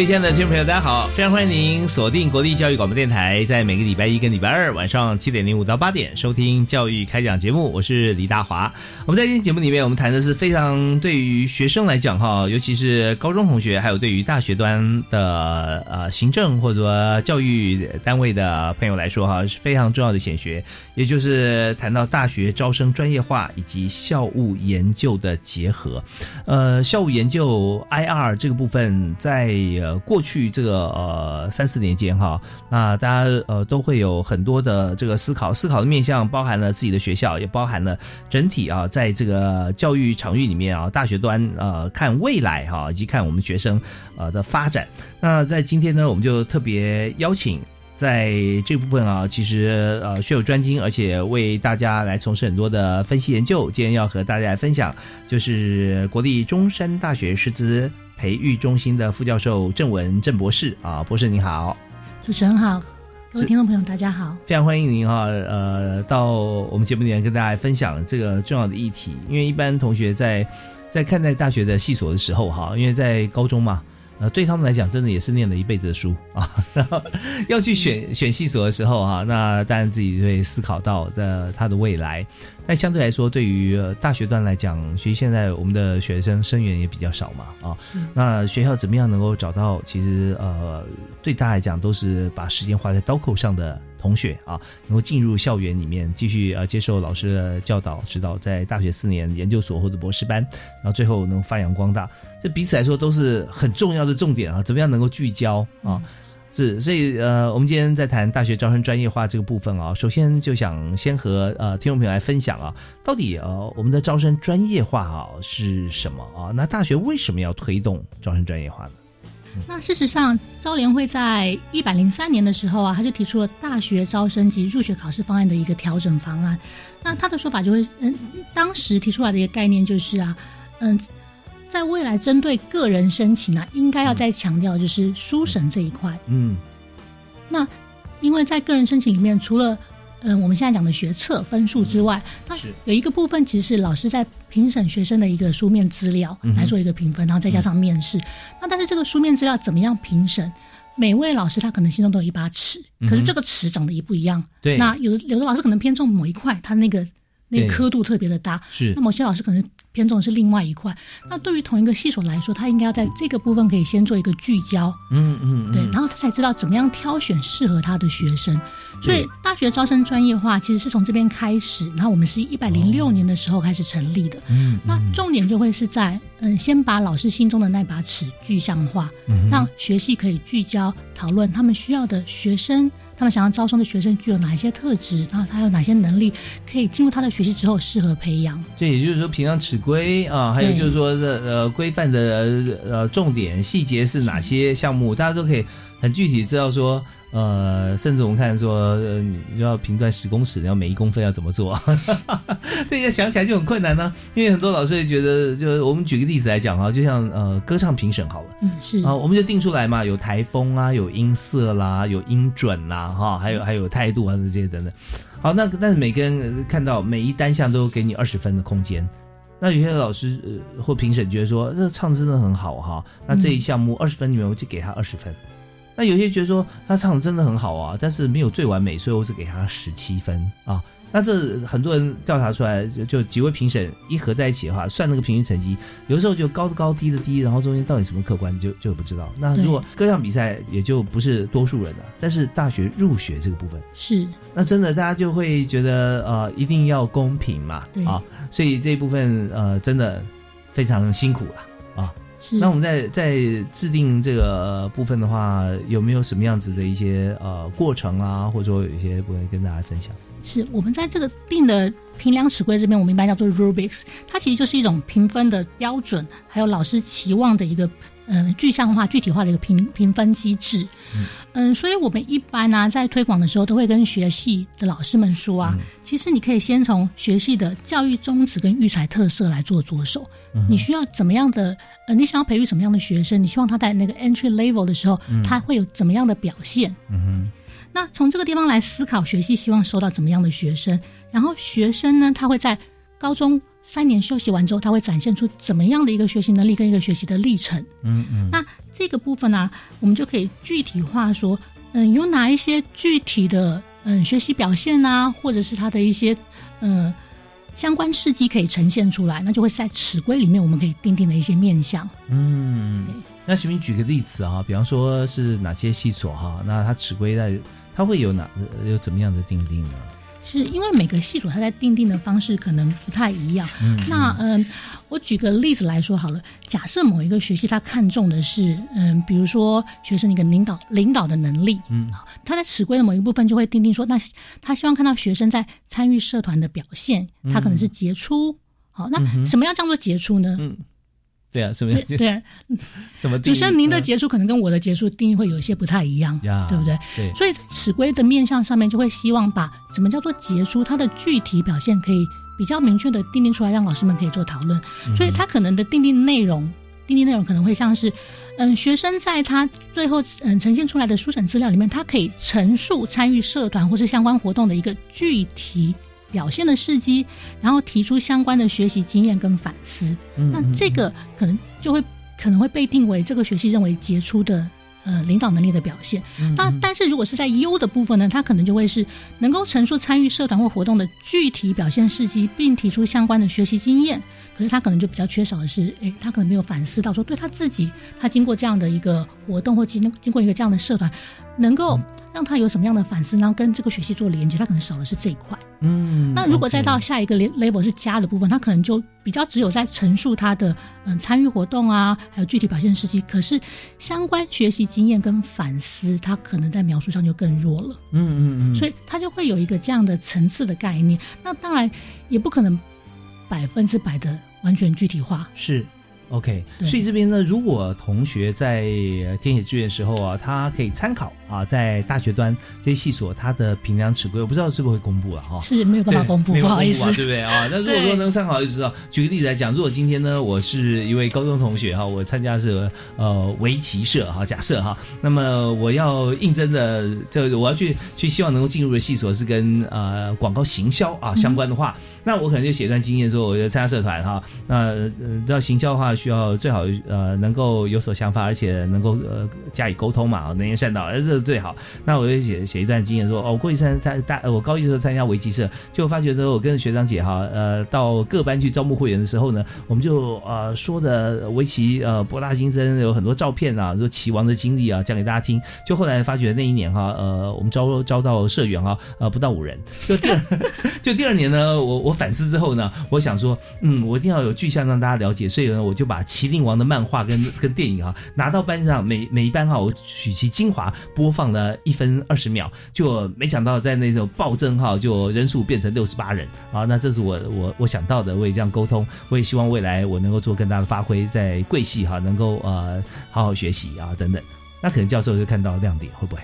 各位亲爱的听众朋友，大家好！非常欢迎您锁定国立教育广播电台，在每个礼拜一跟礼拜二晚上七点零五到八点收听教育开讲节目。我是李大华。我们在今天节目里面，我们谈的是非常对于学生来讲哈，尤其是高中同学，还有对于大学端的呃行政或者说教育单位的朋友来说哈，是非常重要的显学，也就是谈到大学招生专业化以及校务研究的结合。呃，校务研究 I R 这个部分在，过去这个呃三四年间哈，那大家呃都会有很多的这个思考，思考的面向包含了自己的学校，也包含了整体啊，在这个教育场域里面啊，大学端呃看未来哈，以及看我们学生呃的发展。那在今天呢，我们就特别邀请在这部分啊，其实呃学有专精，而且为大家来从事很多的分析研究。今天要和大家来分享，就是国立中山大学师资。培育中心的副教授郑文郑博士啊，博士你好，主持人好，各位听众朋友大家好，非常欢迎您哈，呃，到我们节目里面跟大家分享这个重要的议题，因为一般同学在在看待大学的系所的时候哈，因为在高中嘛。呃，对他们来讲，真的也是念了一辈子的书啊。然后要去选选系所的时候啊，那当然自己会思考到的他的未来。但相对来说，对于大学段来讲，其实现在我们的学生生源也比较少嘛啊。那学校怎么样能够找到？其实呃，对大家来讲，都是把时间花在刀口上的。同学啊，能够进入校园里面继续呃接受老师的教导指导，在大学四年研究所或者博士班，然后最后能发扬光大，这彼此来说都是很重要的重点啊。怎么样能够聚焦啊？是，所以呃，我们今天在谈大学招生专业化这个部分啊，首先就想先和呃听众朋友来分享啊，到底呃我们的招生专业化啊是什么啊？那大学为什么要推动招生专业化呢？那事实上，招联会在一百零三年的时候啊，他就提出了大学招生及入学考试方案的一个调整方案。那他的说法就会，嗯，当时提出来的一个概念就是啊，嗯，在未来针对个人申请啊，应该要再强调就是书审这一块。嗯，那因为在个人申请里面，除了嗯，我们现在讲的学测分数之外，它有一个部分其实是老师在评审学生的一个书面资料来做一个评分，然后再加上面试。那但是这个书面资料怎么样评审？每位老师他可能心中都有一把尺，可是这个尺长得也不一样。对，那有的有的老师可能偏重某一块，他那个那个刻度特别的大。是，那某些老师可能。偏重是另外一块，那对于同一个系所来说，他应该要在这个部分可以先做一个聚焦，嗯嗯，对，然后他才知道怎么样挑选适合他的学生。所以大学招生专业化其实是从这边开始，然后我们是一百零六年的时候开始成立的。嗯，那重点就会是在嗯，先把老师心中的那把尺具象化，让学系可以聚焦讨论他们需要的学生。他们想要招生的学生具有哪一些特质？然后他有哪些能力可以进入他的学习之后适合培养？这也就是说，平常尺规啊，还有就是说，呃，规范的呃重点细节是哪些项目？大家都可以很具体知道说。呃，甚至我们看说，呃，你要评断十公尺，你要每一公分要怎么做？这些想起来就很困难呢。因为很多老师也觉得，就我们举个例子来讲哈，就像呃，歌唱评审好了，嗯，是啊，我们就定出来嘛，有台风啊，有音色啦，有音准啦，哈，还有还有态度啊这些等等。好，那但是每个人看到每一单项都给你二十分的空间，那有些老师呃或评审觉得说，这唱真的很好哈，那这一项目二十分里面我就给他二十分。那有些觉得说他唱的真的很好啊，但是没有最完美，所以我只给他十七分啊。那这很多人调查出来，就就几位评审一合在一起的话，算那个平均成绩，有的时候就高的高，低的低，然后中间到底什么客观就就不知道。那如果各项比赛也就不是多数人了，但是大学入学这个部分是，那真的大家就会觉得呃一定要公平嘛，对啊，所以这一部分呃真的非常辛苦了啊。是那我们在在制定这个部分的话，有没有什么样子的一些呃过程啊，或者说有一些部分跟大家分享？是我们在这个定的评量尺规这边，我们一般叫做 rubrics，它其实就是一种评分的标准，还有老师期望的一个嗯具象化、具体化的一个评评分机制。嗯，所以我们一般呢、在推广的时候，都会跟学系的老师们说啊，其实你可以先从学系的教育宗旨跟育才特色来做着手。你需要怎么样的？呃，你想要培育什么样的学生？你希望他在那个 entry level 的时候，他会有怎么样的表现？嗯哼，那从这个地方来思考，学系希望收到怎么样的学生，然后学生呢，他会在高中三年休息完之后，他会展现出怎么样的一个学习能力跟一个学习的历程。嗯嗯，那这个部分呢、我们就可以具体化说，嗯，有哪一些具体的嗯学习表现啊，或者是他的一些嗯相关事迹可以呈现出来，那就会在尺规里面我们可以定定的一些面向。嗯，那徐明举个例子啊，比方说是哪些细所哈？那他尺规在他会有哪有怎么样的定定呢？是因为每个系所他在定定的方式可能不太一样。嗯那嗯，我举个例子来说好了，假设某一个学系他看重的是嗯，比如说学生一个领导领导的能力，嗯好，他在尺规的某一部分就会定定说，那他希望看到学生在参与社团的表现，他可能是杰出。好，那什么样叫做杰出呢？嗯，对啊，什么样对啊，怎么定义？主持人您的嗯杰出可能跟我的结束定义会有一些不太一样，呀，对不对？对，所以在尺规的面向上面，就会希望把什么叫做结束，它的具体表现可以比较明确的定定出来，让老师们可以做讨论。所以它可能的定定内容，定定内容可能会像是，嗯，学生在他最后嗯呈现出来的书审资料里面，他可以陈述参与社团或是相关活动的一个具体表现的事迹，然后提出相关的学习经验跟反思。嗯那这个可能就会可能会被定为这个学期认为杰出的呃领导能力的表现。嗯那但是如果是在优的部分呢，他可能就会是能够陈述参与社团或活动的具体表现事迹，并提出相关的学习经验。可是他可能就比较缺少的是，诶，他可能没有反思到说，对他自己，他经过这样的一个活动或经经过一个这样的社团，能够让他有什么样的反思，然后跟这个学习做连接，他可能少的是这一块。嗯，那如果再到下一个 level 是加的部分，他可能就比较只有在陈述他的嗯参与活动啊，还有具体表现事迹，可是相关学习经验跟反思，他可能在描述上就更弱了，嗯嗯嗯，所以他就会有一个这样的层次的概念。那当然也不可能百分之百的完全具体化，是 OK，所以这边呢，如果同学在呃填写志愿的时候啊，他可以参考啊，在大学端这些系所它的评量尺规，我不知道这个会公布了哈。是没有办法公布，不好意思对不对啊？那如果说对能参考就知道。举个例子来讲，如果今天呢，我是一位高中同学哈，我参加是呃围棋社哈，假设哈，那么我要应征的这我要去去希望能够进入的系所是跟呃广告行销啊相关的话，那我可能就写一段经验说，我就参加社团哈，那呃知道行销的话需要最好呃能够有所想法，而且能够呃加以沟通嘛，能言善道，呃这是最好。那我就写写一段经验说，哦，我过去参参大我高一的时候参加围棋社，就发觉说我跟学长姐哈，呃到各班去招募会员的时候呢，我们就呃说的围棋呃博大精深，有很多照片啊，说棋王的经历啊讲给大家听。就后来发觉那一年哈，呃我们招招到社员哈，呃不到五人，就第二 就第二年呢，我我我反思之后呢，我想说，嗯，我一定要有具象让大家了解，所以呢，我就把《麒麟王》的漫画跟 跟电影哈拿到班上，每每一班哈，我取其精华播放了一分二十秒，就没想到在那种暴增哈，就人数变成六十八人啊，那这是我我我想到的，我也这样沟通，我也希望未来我能够做更大的发挥，在贵系哈能够呃好好学习啊等等。那可能教授就看到亮点，会不会？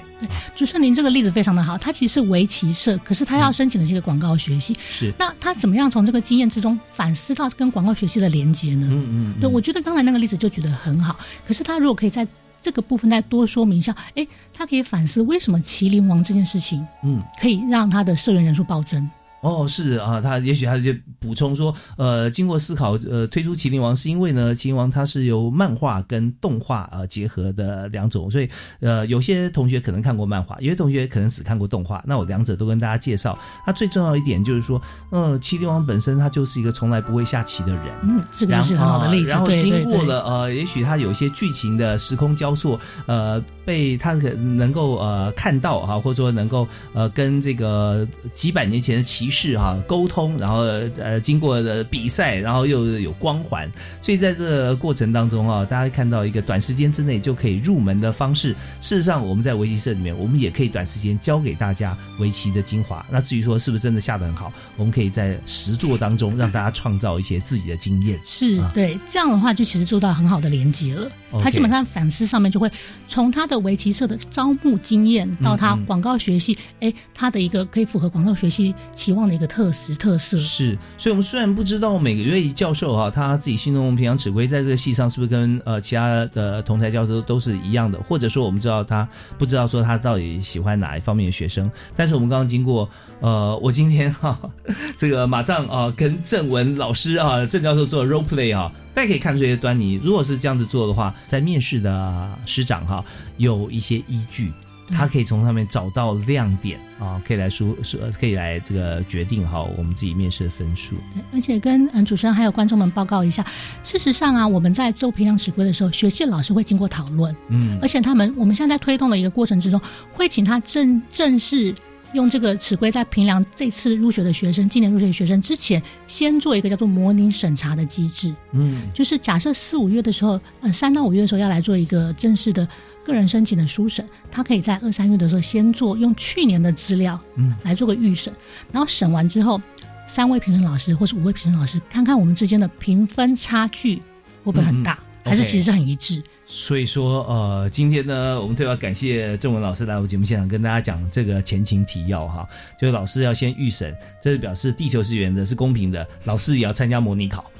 主持人您这个例子非常的好，他其实是围棋社，可是他要申请的是一个广告学系，是，那他怎么样从这个经验之中反思到跟广告学习的连接呢？嗯嗯，对，我觉得刚才那个例子就举得很好。可是他如果可以在这个部分再多说明一下，哎，他可以反思为什么麒麟王这件事情嗯可以让他的社员人数暴增。哦，是啊，他也许他就补充说，呃，经过思考，呃，推出《麒麟王》是因为呢，《麒麟王》它是由漫画跟动画呃结合的两种，所以呃，有些同学可能看过漫画，有些同学可能只看过动画。那我两者都跟大家介绍。那最重要一点就是说，嗯，《麒麟王》本身它就是一个从来不会下棋的人，嗯，这个是很好的例子。然后经过了呃，也许他有一些剧情的时空交错，呃，被他可能够呃看到哈，或者说能够呃跟这个几百年前的骑士哈沟通，然后呃经过的比赛，然后又有光环，所以在这个过程当中啊，大家看到一个短时间之内就可以入门的方式。事实上，我们在围棋社里面，我们也可以短时间教给大家围棋的精华。那至于说是不是真的下得很好，我们可以在实作当中让大家创造一些自己的经验。是对这样的话，就其实做到很好的连接了。他基本上反思上面就会从他的围棋社的招募经验到他广告学系，哎，他的一个可以符合广告学系期望的一个特质特色。是，所以我们虽然不知道每个月教授哈他自己心中平常指挥在这个系上是不是跟呃其他的同台教授都是一样的，或者说我们知道他不知道说他到底喜欢哪一方面的学生，但是我们刚刚经过呃，我今天哈 这个马上啊跟郑文老师啊郑教授做 role play 啊。大家可以看出一些端倪。如果是这样子做的话，在面试的师长哈有一些依据，他可以从上面找到亮点啊，可以来说说，可以来这个决定好我们自己面试的分数。而且跟嗯主持人还有观众们报告一下，事实上啊，我们在做培养指挥的时候，学系老师会经过讨论，嗯，而且他们我们现在在推动的一个过程之中，会请他正正式。用这个尺规在评量这次入学的学生，今年入学的学生之前，先做一个叫做模拟审查的机制。嗯，就是假设四五月的时候，呃，三到五月的时候要来做一个正式的个人申请的书审，他可以在二三月的时候先做，用去年的资料，嗯，来做个预审，然后审完之后，三位评审老师或是五位评审老师看看我们之间的评分差距会不会很大，还是其实是很一致。所以说，呃，今天呢，我们特别感谢郑文老师来我节目现场跟大家讲这个前情提要哈。就是老师要先预审，这是表示地球是圆的，是公平的。老师也要参加模拟考，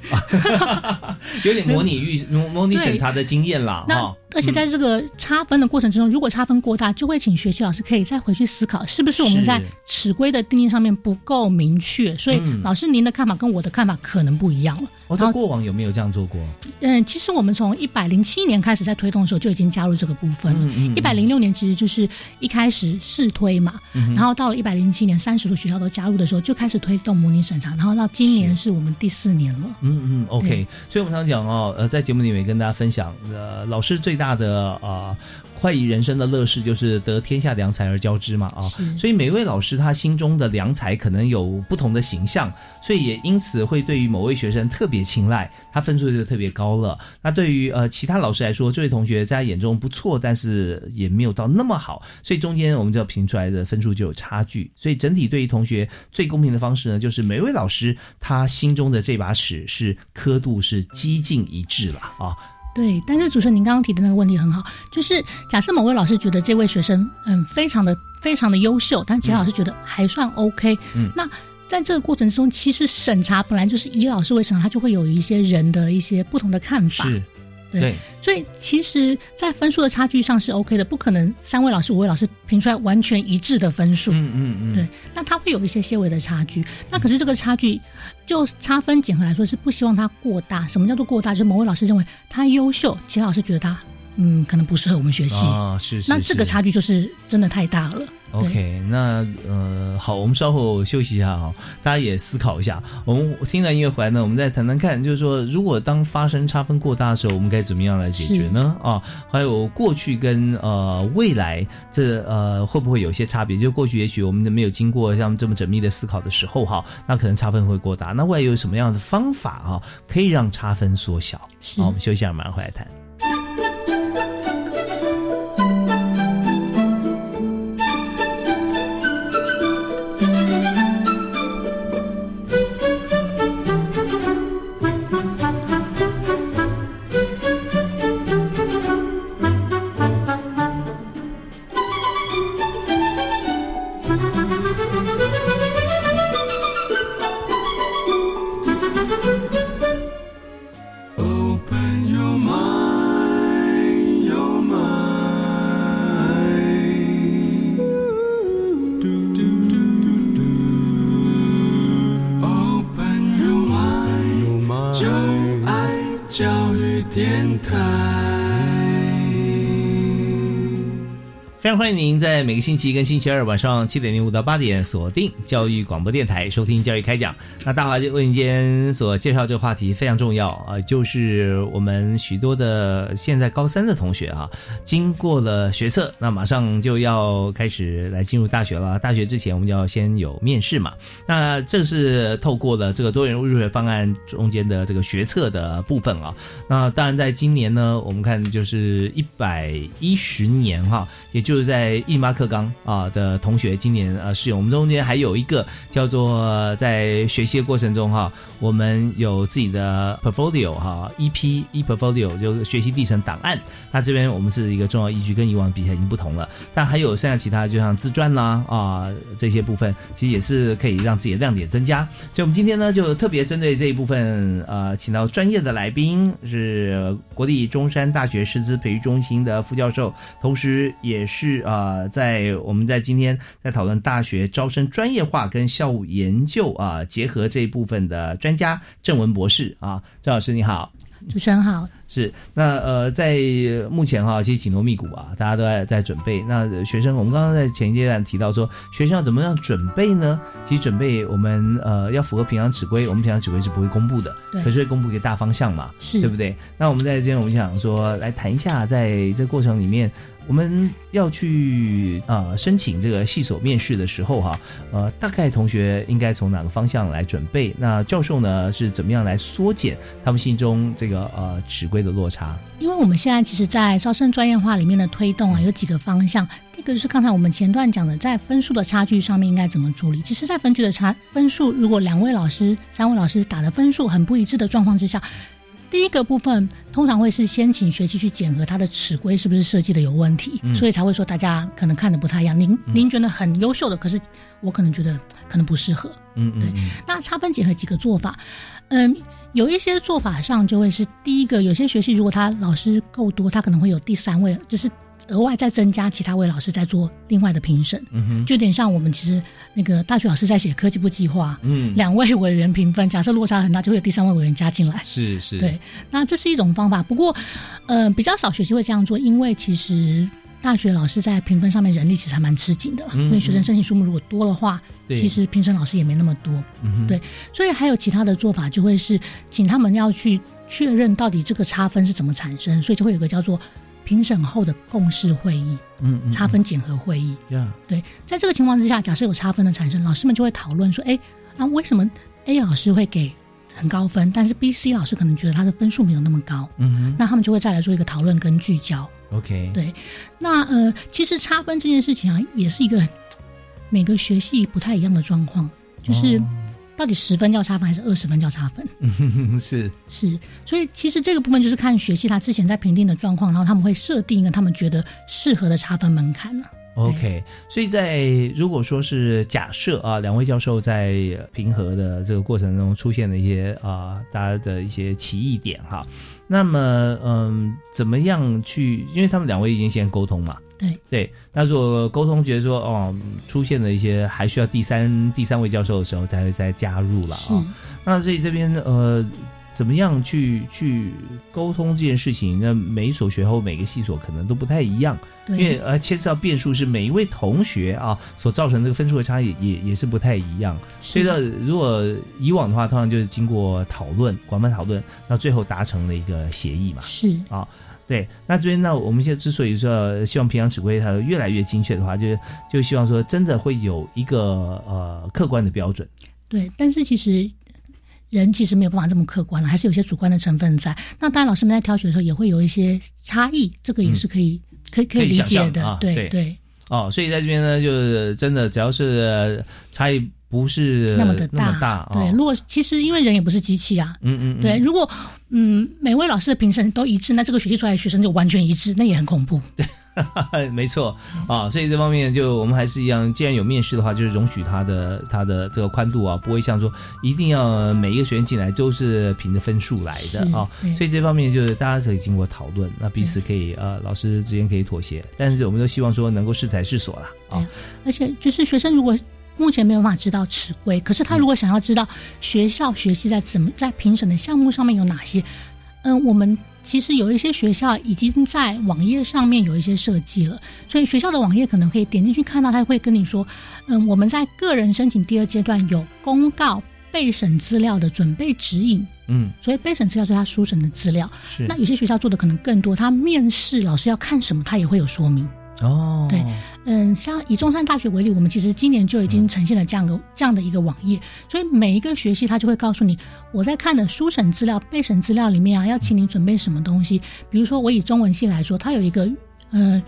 有点模拟预模模拟审查的经验啦。哈。而且在这个差分的过程之中，如果差分过大，就会请学习老师可以再回去思考，是不是我们在尺规的定义上面不够明确。所以，老师您的看法跟我的看法可能不一样了。哦，在过往有没有这样做过？嗯，其实我们从一百零七年开始在推动的时候就已经加入这个部分了。一百零六年其实就是一开始试推嘛，然后到了一百零七年，三十所学校都加入的时候，就开始推动模拟审查，然后到今年是我们第四年了。嗯嗯，OK。所以我们常讲哦，呃，在节目里面跟大家分享，呃，老师最大的啊。快意人生的乐事就是得天下良才而教之嘛啊，所以每位老师他心中的良才可能有不同的形象，所以也因此会对于某位学生特别青睐，他分数就特别高了。那对于呃其他老师来说，这位同学在他眼中不错，但是也没有到那么好，所以中间我们就要评出来的分数就有差距。所以整体对于同学最公平的方式呢，就是每位老师他心中的这把尺是刻度是几近一致了啊。对，但是主持人您刚刚提的那个问题很好，就是假设某位老师觉得这位学生嗯非常的非常的优秀，但其他老师觉得还算 OK，嗯，那在这个过程中，其实审查本来就是以老师为审，他就会有一些人的一些不同的看法。是。对，所以其实，在分数的差距上是 OK 的，不可能三位老师、五位老师评出来完全一致的分数。嗯嗯嗯，对，那他会有一些些微的差距。那可是这个差距，就差分减和来说，是不希望它过大。什么叫做过大？就是某位老师认为他优秀，其他老师觉得他嗯可能不适合我们学习啊。是是，那这个差距就是真的太大了。OK，那呃，好，我们稍后休息一下哈，大家也思考一下。我们听了音乐回来呢，我们再谈谈看，就是说，如果当发生差分过大的时候，我们该怎么样来解决呢？啊，还有过去跟呃未来，这呃会不会有些差别？就过去也许我们没有经过像这么缜密的思考的时候哈，那可能差分会过大。那未来有什么样的方法啊，可以让差分缩小？好，我们休息一下，马上回来谈。欢迎您在每个星期一跟星期二晚上七点零五到八点锁定教育广播电台收听教育开讲。那大华为您今天所介绍这个话题非常重要啊，就是我们许多的现在高三的同学啊，经过了学测，那马上就要开始来进入大学了。大学之前我们就要先有面试嘛，那这是透过了这个多元入学方案中间的这个学测的部分啊。那当然在今年呢，我们看就是一百一十年哈，也。就是在在印巴克刚啊的同学，今年呃试用，我们中间还有一个叫做在学习的过程中哈，我们有自己的 portfolio 哈，EP e portfolio 就是学习历程档案。那这边我们是一个重要依据，跟以往比起来已经不同了。但还有剩下其他，就像自传啦啊这些部分，其实也是可以让自己的亮点增加。所以我们今天呢，就特别针对这一部分呃，请到专业的来宾，是国立中山大学师资培育中心的副教授，同时也是。是啊，在我们在今天在讨论大学招生专业化跟校务研究啊结合这一部分的专家郑文博士啊，郑老师你好，主持人好。是，那呃，在目前哈，其实紧锣密鼓啊，大家都在在准备。那学生，我们刚刚在前一阶段提到说，学校怎么样准备呢？其实准备我们呃要符合平常指挥，我们平常指挥是不会公布的，可是会公布一个大方向嘛，是对不对？那我们在这边，我们想说来谈一下，在这过程里面，我们要去啊申请这个系所面试的时候哈，呃，大概同学应该从哪个方向来准备？那教授呢是怎么样来缩减他们心中这个呃指规？的落差，因为我们现在其实，在招生专业化里面的推动啊，有几个方向。第一个就是刚才我们前段讲的，在分数的差距上面应该怎么处理。其实，在分局的差分数，如果两位老师、三位老师打的分数很不一致的状况之下，第一个部分通常会是先请学期去检核他的尺规是不是设计的有问题，所以才会说大家可能看的不太一样。您您觉得很优秀的，可是我可能觉得可能不适合。嗯嗯，对。那差分结合几个做法，嗯。有一些做法上就会是第一个，有些学期如果他老师够多，他可能会有第三位，就是额外再增加其他位老师在做另外的评审，就有点像我们其实那个大学老师在写科技部计划，嗯，两位委员评分，假设落差很大，就会有第三位委员加进来，是是，对，那这是一种方法，不过，呃，比较少学习会这样做，因为其实。大学老师在评分上面人力其实还蛮吃紧的，因为学生申请数目如果多的话，其实评审老师也没那么多。对，所以还有其他的做法，就会是请他们要去确认到底这个差分是怎么产生，所以就会有个叫做评审后的共识会议，嗯，差分检核会议。对，在这个情况之下，假设有差分的产生，老师们就会讨论说，哎，啊，为什么 A 老师会给很高分，但是 B、C 老师可能觉得他的分数没有那么高？嗯哼，那他们就会再来做一个讨论跟聚焦。OK，对，那呃，其实差分这件事情啊，也是一个每个学系不太一样的状况，就是到底十分叫差分还是二十分叫差分？是是，所以其实这个部分就是看学系他之前在评定的状况，然后他们会设定一个他们觉得适合的差分门槛呢。OK，所以在如果说是假设啊，两位教授在平和的这个过程中出现了一些啊，大家的一些歧义点哈，那么嗯，怎么样去？因为他们两位已经先沟通嘛，对对，那如果沟通觉得说哦，出现了一些还需要第三第三位教授的时候，才会再加入了啊，那所以这边呃。怎么样去去沟通这件事情？那每一所学后每个系所可能都不太一样，因为呃牵涉到变数是每一位同学啊所造成这个分数的差异也也是不太一样。所以呢，如果以往的话，通常就是经过讨论、广泛讨论，那最后达成了一个协议嘛。是啊，对。那这边那我们现在之所以说希望平常指挥它越来越精确的话，就是就希望说真的会有一个呃客观的标准。对，但是其实。人其实没有办法这么客观了，还是有些主观的成分在。那当然，老师们在挑选的时候也会有一些差异，这个也是可以可以可以理解的。对对。哦，所以在这边呢，就是真的，只要是差异不是那么的大，对。如果其实因为人也不是机器啊，嗯嗯，对。如果嗯每位老师的评审都一致，那这个学期出来的学生就完全一致，那也很恐怖。对。没错啊，所以这方面就我们还是一样，既然有面试的话，就是容许他的他的这个宽度啊，不会像说一定要每一个学员进来都是凭着分数来的啊。所以这方面就是大家可以经过讨论，那彼此可以呃老师之间可以妥协，但是我们都希望说能够适才适所了啊。而且就是学生如果目前没有办法知道尺规，可是他如果想要知道学校学习在怎么在评审的项目上面有哪些。嗯，我们其实有一些学校已经在网页上面有一些设计了，所以学校的网页可能可以点进去看到，他会跟你说，嗯，我们在个人申请第二阶段有公告备审资料的准备指引。嗯，所以备审资料是他书审的资料。是那有些学校做的可能更多，他面试老师要看什么，他也会有说明。哦，对嗯，像以中山大学为例，我们其实今年就已经呈现了这样的这样的一个网页，所以每一个学期他就会告诉你，我在看的书审资料、备审资料里面啊，要请你准备什么东西。比如说，我以中文系来说，它有一个呃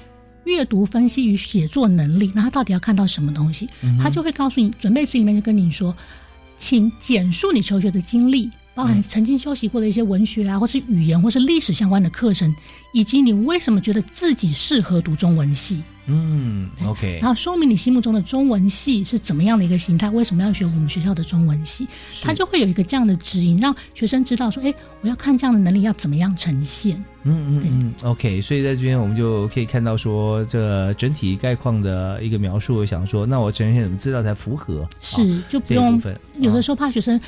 阅读分析与写作能力，那他到底要看到什么东西？他就会告诉你，准备词里面就跟你说，请简述你求学的经历。包含曾经修习过的一些文学啊，或是语言，或是历史相关的课程，以及你为什么觉得自己适合读中文系。嗯，OK，然后说明你心目中的中文系是怎么样的一个形态，为什么要学我们学校的中文系，它就会有一个这样的指引，让学生知道说，哎，我要看这样的能力要怎么样呈现。嗯嗯嗯，OK，所以在这边我们就可以看到说，这整体概况的一个描述，想说，那我呈现什么资料才符合？是，就不用有的时候怕学生。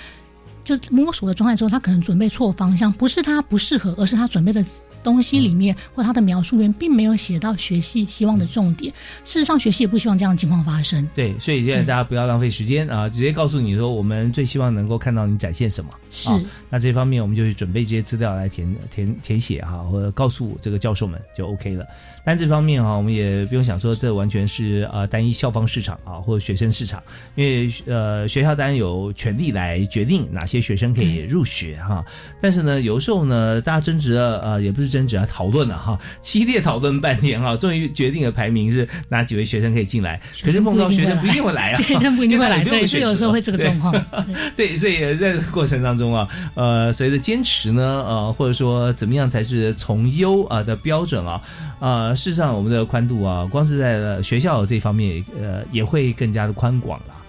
就摸索的状态之后，他可能准备错方向，不是他不适合，而是他准备的东西里面或他的描述里面并没有写到学系希望的重点。事实上，学系也不希望这样的情况发生。对，所以现在大家不要浪费时间啊，直接告诉你说，我们最希望能够看到你展现什么。是，那这方面我们就去准备这些资料来填填填写哈，或者告诉这个教授们就 OK 了。但这方面哈，我们也不用想说这完全是呃单一校方市场啊，或者学生市场，因为呃学校当然有权利来决定哪些学生可以入学哈。但是呢，有时候呢，大家争执的呃，也不是争执啊，讨论了哈，激烈讨论半天哈，终于决定了排名是哪几位学生可以进来。可是碰到学生不一定会来啊，学生不一定会来，对，有时候会这个状况。对，所以在过程当中啊，呃，随着坚持呢，呃，或者说怎么样才是从优啊的标准啊，啊。事实上，我们的宽度啊，光是在学校这方面，呃，也会更加的宽广了啊。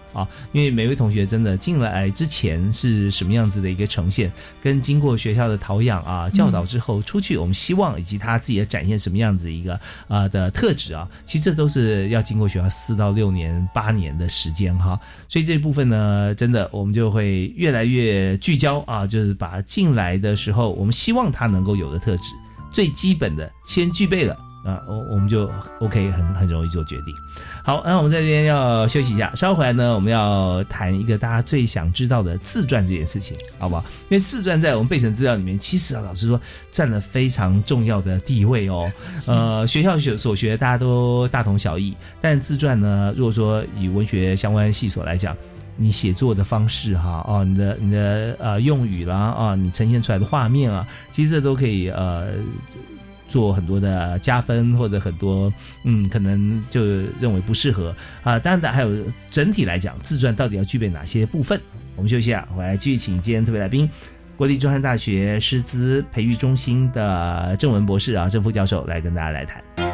因为每位同学真的进来之前是什么样子的一个呈现，跟经过学校的陶养啊、教导之后出去，我们希望以及他自己的展现什么样子一个啊的特质啊，其实这都是要经过学校四到六年、八年的时间哈。所以这部分呢，真的我们就会越来越聚焦啊，就是把进来的时候我们希望他能够有的特质，最基本的先具备了。啊，我我们就 OK，很很容易做决定。好，那我们在这边要休息一下，稍后回来呢，我们要谈一个大家最想知道的自传这件事情，好不好？因为自传在我们备审资料里面，其实啊，老实说占了非常重要的地位哦。呃，学校学所学大家都大同小异，但自传呢，如果说以文学相关系所来讲，你写作的方式哈，哦，你的你的呃用语啦，啊，你呈现出来的画面啊，其实这都可以呃。做很多的加分或者很多嗯，可能就认为不适合啊。当然，还有整体来讲，自传到底要具备哪些部分？我们休息啊，我，来继续请今天特别来宾，国立中山大学师资培育中心的郑文博士啊，郑副教授来跟大家来谈。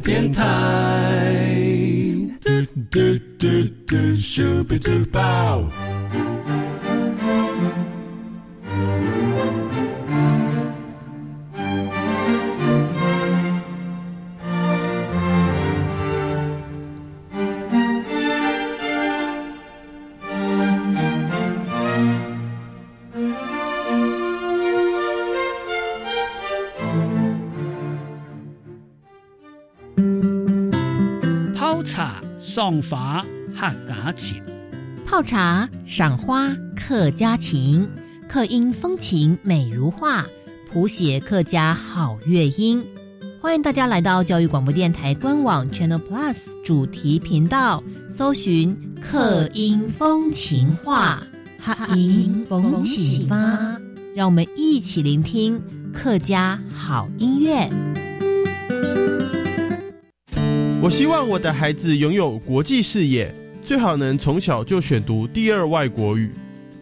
电台。客家情，客音风情美如画，谱写客家好乐音。欢迎大家来到教育广播电台官网 Channel Plus 主题频道，搜寻“客音风情画”，客音风情发，让我们一起聆听客家好音乐。我希望我的孩子拥有国际视野，最好能从小就选读第二外国语。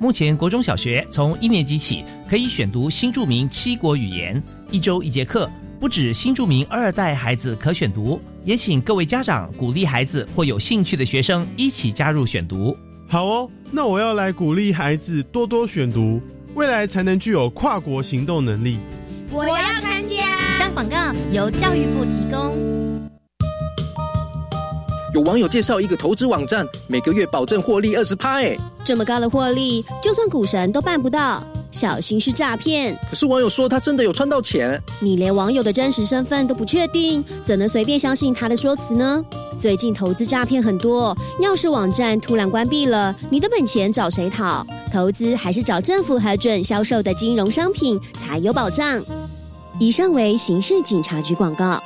目前国中小学从一年级起可以选读新著名七国语言，一周一节课。不止新著名二代孩子可选读，也请各位家长鼓励孩子或有兴趣的学生一起加入选读。好哦，那我要来鼓励孩子多多选读，未来才能具有跨国行动能力。我要参加。以上广告由教育部提供。有网友介绍一个投资网站，每个月保证获利二十趴，哎，这么高的获利，就算股神都办不到。小心是诈骗！可是网友说他真的有赚到钱。你连网友的真实身份都不确定，怎能随便相信他的说辞呢？最近投资诈骗很多，要是网站突然关闭了，你的本钱找谁讨？投资还是找政府核准销售的金融商品才有保障。以上为刑事警察局广告。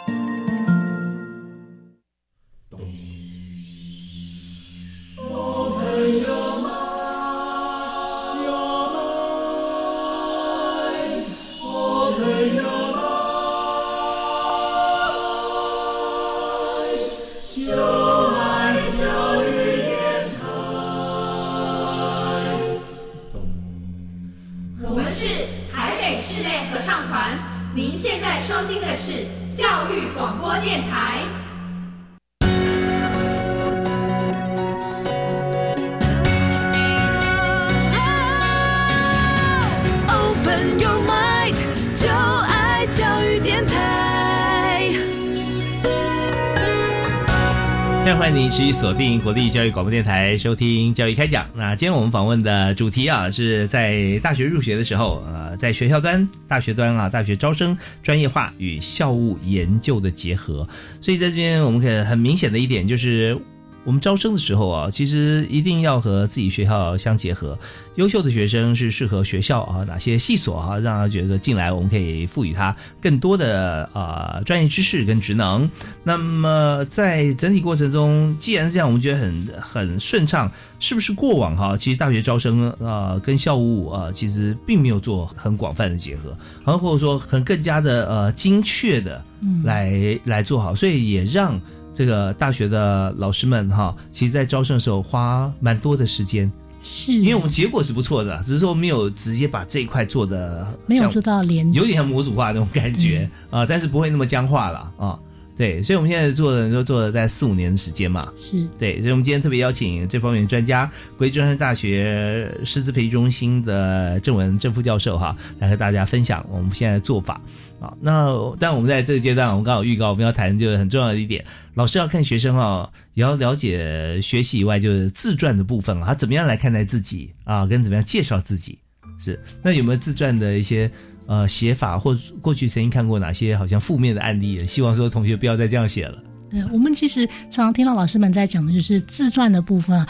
持续锁定国立教育广播电台收听教育开讲。那今天我们访问的主题啊，是在大学入学的时候，呃，在学校端、大学端啊，大学招生专业化与校务研究的结合。所以在这边，我们可以很明显的一点就是。我们招生的时候啊，其实一定要和自己学校相结合。优秀的学生是适合学校啊，哪些系所啊，让他觉得进来，我们可以赋予他更多的啊专业知识跟职能。那么在整体过程中，既然这样，我们觉得很很顺畅，是不是过往哈？其实大学招生啊，跟校务啊，其实并没有做很广泛的结合，然后或者说很更加的呃精确的来来做好，所以也让。这个大学的老师们哈，其实，在招生的时候花蛮多的时间，是。因为我们结果是不错的，只是说没有直接把这一块做的没有做到连，有点像模组化那种感觉啊，但是不会那么僵化了啊。对，所以我们现在做的都做了在四五年的时间嘛，是对，所以我们今天特别邀请这方面专家，国立中山大学师资培育中心的郑文郑副教授哈，来和大家分享我们现在的做法啊。那但我们在这个阶段，我们刚好预告我们要谈就是很重要的一点，老师要看学生啊，也要了解学习以外就是自传的部分啊，他怎么样来看待自己啊，跟怎么样介绍自己是。那有没有自传的一些？呃，写法或过去曾经看过哪些好像负面的案例？希望说同学不要再这样写了。对我们其实常常听到老师们在讲的就是自传的部分啊，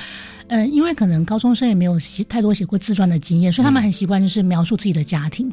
嗯，因为可能高中生也没有写太多写过自传的经验，所以他们很习惯就是描述自己的家庭，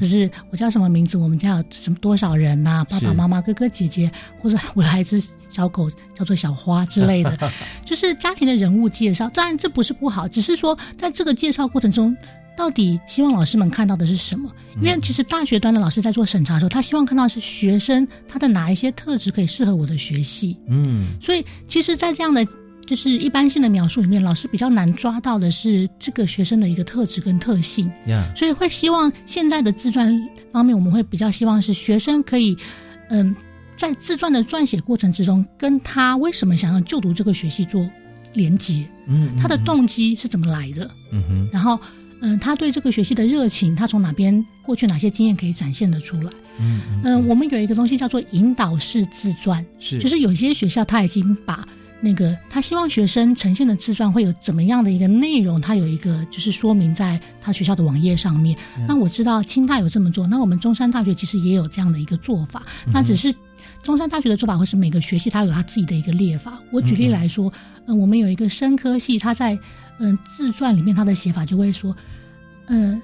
就是我叫什么名字，我们家有什么多少人呐，爸爸妈妈、哥哥姐姐，或者我的孩子小狗叫做小花之类的，就是家庭的人物介绍。当然这不是不好，只是说在这个介绍过程中。到底希望老师们看到的是什么？因为其实大学端的老师在做审查的时候，他希望看到是学生他的哪一些特质可以适合我的学系。嗯，所以其实，在这样的就是一般性的描述里面，老师比较难抓到的是这个学生的一个特质跟特性。所以会希望现在的自传方面，我们会比较希望是学生可以，嗯，在自传的撰写过程之中，跟他为什么想要就读这个学系做连接。嗯，他的动机是怎么来的？嗯哼，然后。嗯，他对这个学习的热情，他从哪边过去哪些经验可以展现得出来？嗯嗯，我们有一个东西叫做引导式自传，是，就是有些学校他已经把那个他希望学生呈现的自传会有怎么样的一个内容，他有一个就是说明在他学校的网页上面。那我知道清大有这么做，那我们中山大学其实也有这样的一个做法，那只是中山大学的做法会是每个学系它有它自己的一个列法。我举例来说，嗯，我们有一个生科系，它在嗯自传里面他的写法就会说，嗯，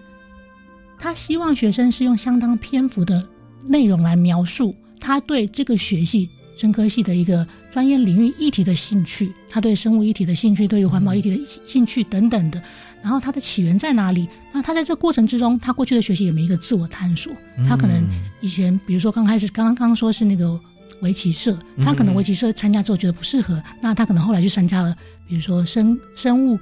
他希望学生是用相当篇幅的内容来描述他对这个学系生科系的一个专业领域议题的兴趣，他对生物议题的兴趣，对于环保议题的兴趣等等的。然后他的起源在哪里？那他在这过程之中，他过去的学习有没有一个自我探索？他可能以前，比如说刚开始刚刚说是那个围棋社，他可能围棋社参加之后觉得不适合，那他可能后来去参加了，比如说生生物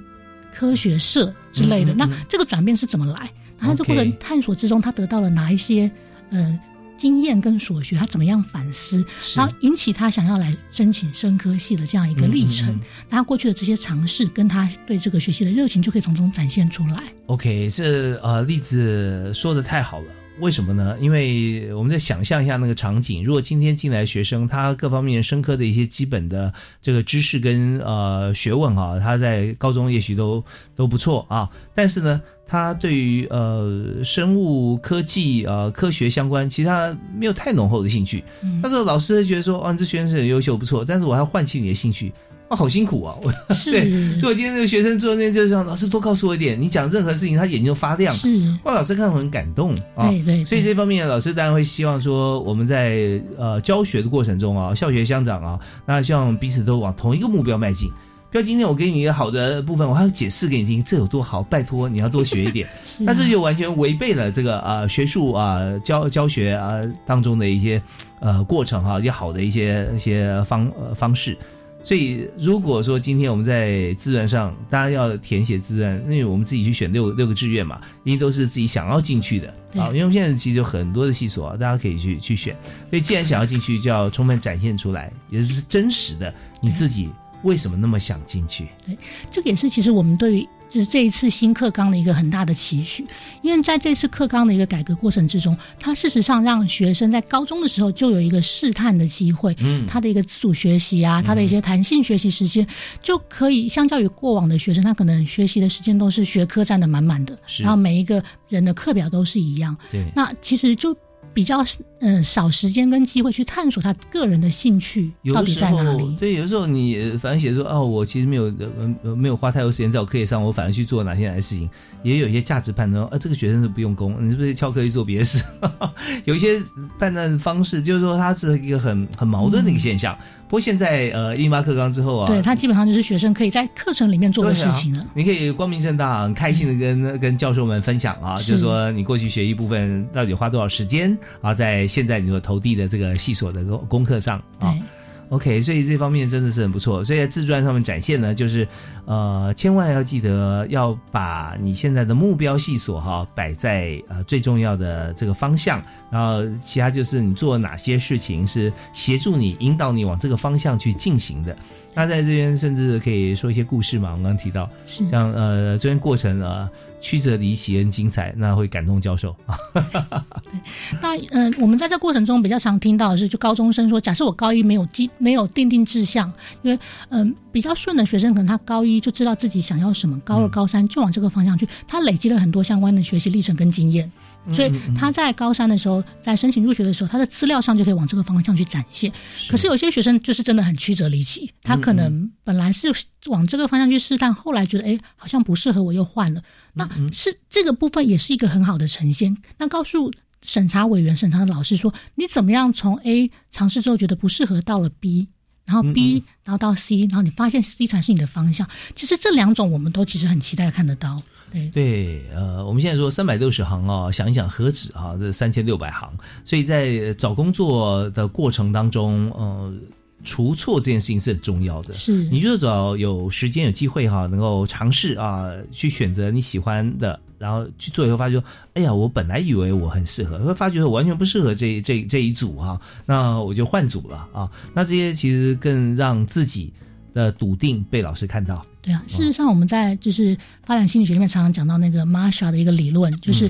科学社之类的。那这个转变是怎么来？然后这过程探索之中，他得到了哪一些呃经验跟所学？他怎么样反思？然后引起他想要来申请生科系的这样一个历程。他过去的这些尝试，跟他对这个学习的热情，就可以从中展现出来。OK，这呃例子说的太好了。为什么呢？因为我们在想象一下那个场景，如果今天进来学生，他各方面深刻的一些基本的这个知识跟呃学问啊，他在高中也许都都不错啊，但是呢，他对于呃生物科技呃科学相关，其实他没有太浓厚的兴趣。嗯那时候老师觉得说，哦，这学生是很优秀，不错，但是我还要唤起你的兴趣。啊，好辛苦啊！我对，所以我今天这个学生做那边就是这样，老师多告诉我一点，你讲任何事情，他眼睛都发亮。是，哇，老师看我很感动啊。对对，所以这方面老师当然会希望说，我们在呃教学的过程中啊，校学相长啊，那希望彼此都往同一个目标迈进。不要今天我给你一个好的部分，我还要解释给你听，这有多好，拜托你要多学一点。那这就完全违背了这个呃学术啊教教学啊当中的一些呃过程哈、一些好的一些一些方呃方式。所以，如果说今天我们在志愿上，大家要填写志愿，因为我们自己去选六六个志愿嘛，因为都是自己想要进去的啊。因为我们现在其实有很多的系所啊，大家可以去去选。所以，既然想要进去，就要充分展现出来，也是真实的你自己为什么那么想进去。对，这个也是其实我们对于就是这一次新课纲的一个很大的期许，因为在这次课纲的一个改革过程之中，它事实上让学生在高中的时候就有一个试探的机会，嗯，他的一个自主学习啊，他的一些弹性学习时间，就可以相较于过往的学生，他可能学习的时间都是学科占的满满的，然后每一个人的课表都是一样，对，那其实就。比较嗯、呃、少时间跟机会去探索他个人的兴趣到底在哪里？对，有时候你反正写说哦，我其实没有呃没有花太多时间在我课业上，我反而去做哪些哪些事情，也有一些价值判断。啊，这个学生是不用功，你是不是翘课去做别的事？有一些判断方式，就是说它是一个很很矛盾的一个现象。过现在呃印巴课纲之后啊，对他基本上就是学生可以在课程里面做的事情了。啊、你可以光明正大、很开心的跟、嗯、跟教授们分享啊，就是说你过去学一部分到底花多少时间啊，在现在你所投递的这个系所的功功课上啊。OK，所以这方面真的是很不错。所以在自传上面展现呢，就是呃，千万要记得要把你现在的目标系所哈摆在呃最重要的这个方向，然后其他就是你做哪些事情是协助你、引导你往这个方向去进行的。那在这边甚至可以说一些故事嘛，我刚刚提到，像呃这边过程啊曲折离奇很精彩，那会感动教授。对，那嗯、呃，我们在这过程中比较常听到的是，就高中生说，假设我高一没有基没有定定志向，因为嗯、呃、比较顺的学生，可能他高一就知道自己想要什么，高二、高三就往这个方向去，他累积了很多相关的学习历程跟经验。所以他在高三的时候，在申请入学的时候，他的资料上就可以往这个方向去展现。可是有些学生就是真的很曲折离奇，他可能本来是往这个方向去试探，后来觉得哎好像不适合，我又换了。那是这个部分也是一个很好的呈现。那告诉审查委员、审查的老师说，你怎么样从 A 尝试之后觉得不适合，到了 B。然后 B，然后到 C，然后你发现 C 才是你的方向。其实这两种我们都其实很期待看得到。对对，呃，我们现在说三百六十行哦，想一想何止啊，这三千六百行。所以在找工作的过程当中，呃，除错这件事情是很重要的。是，你就找有时间有机会哈，能够尝试啊，去选择你喜欢的。然后去做以后，发觉，哎呀，我本来以为我很适合，会发觉我完全不适合这这这一组哈、啊，那我就换组了啊。那这些其实更让自己的笃定被老师看到。对啊，事实上我们在就是发展心理学里面常常讲到那个 Marsha 的一个理论，就是。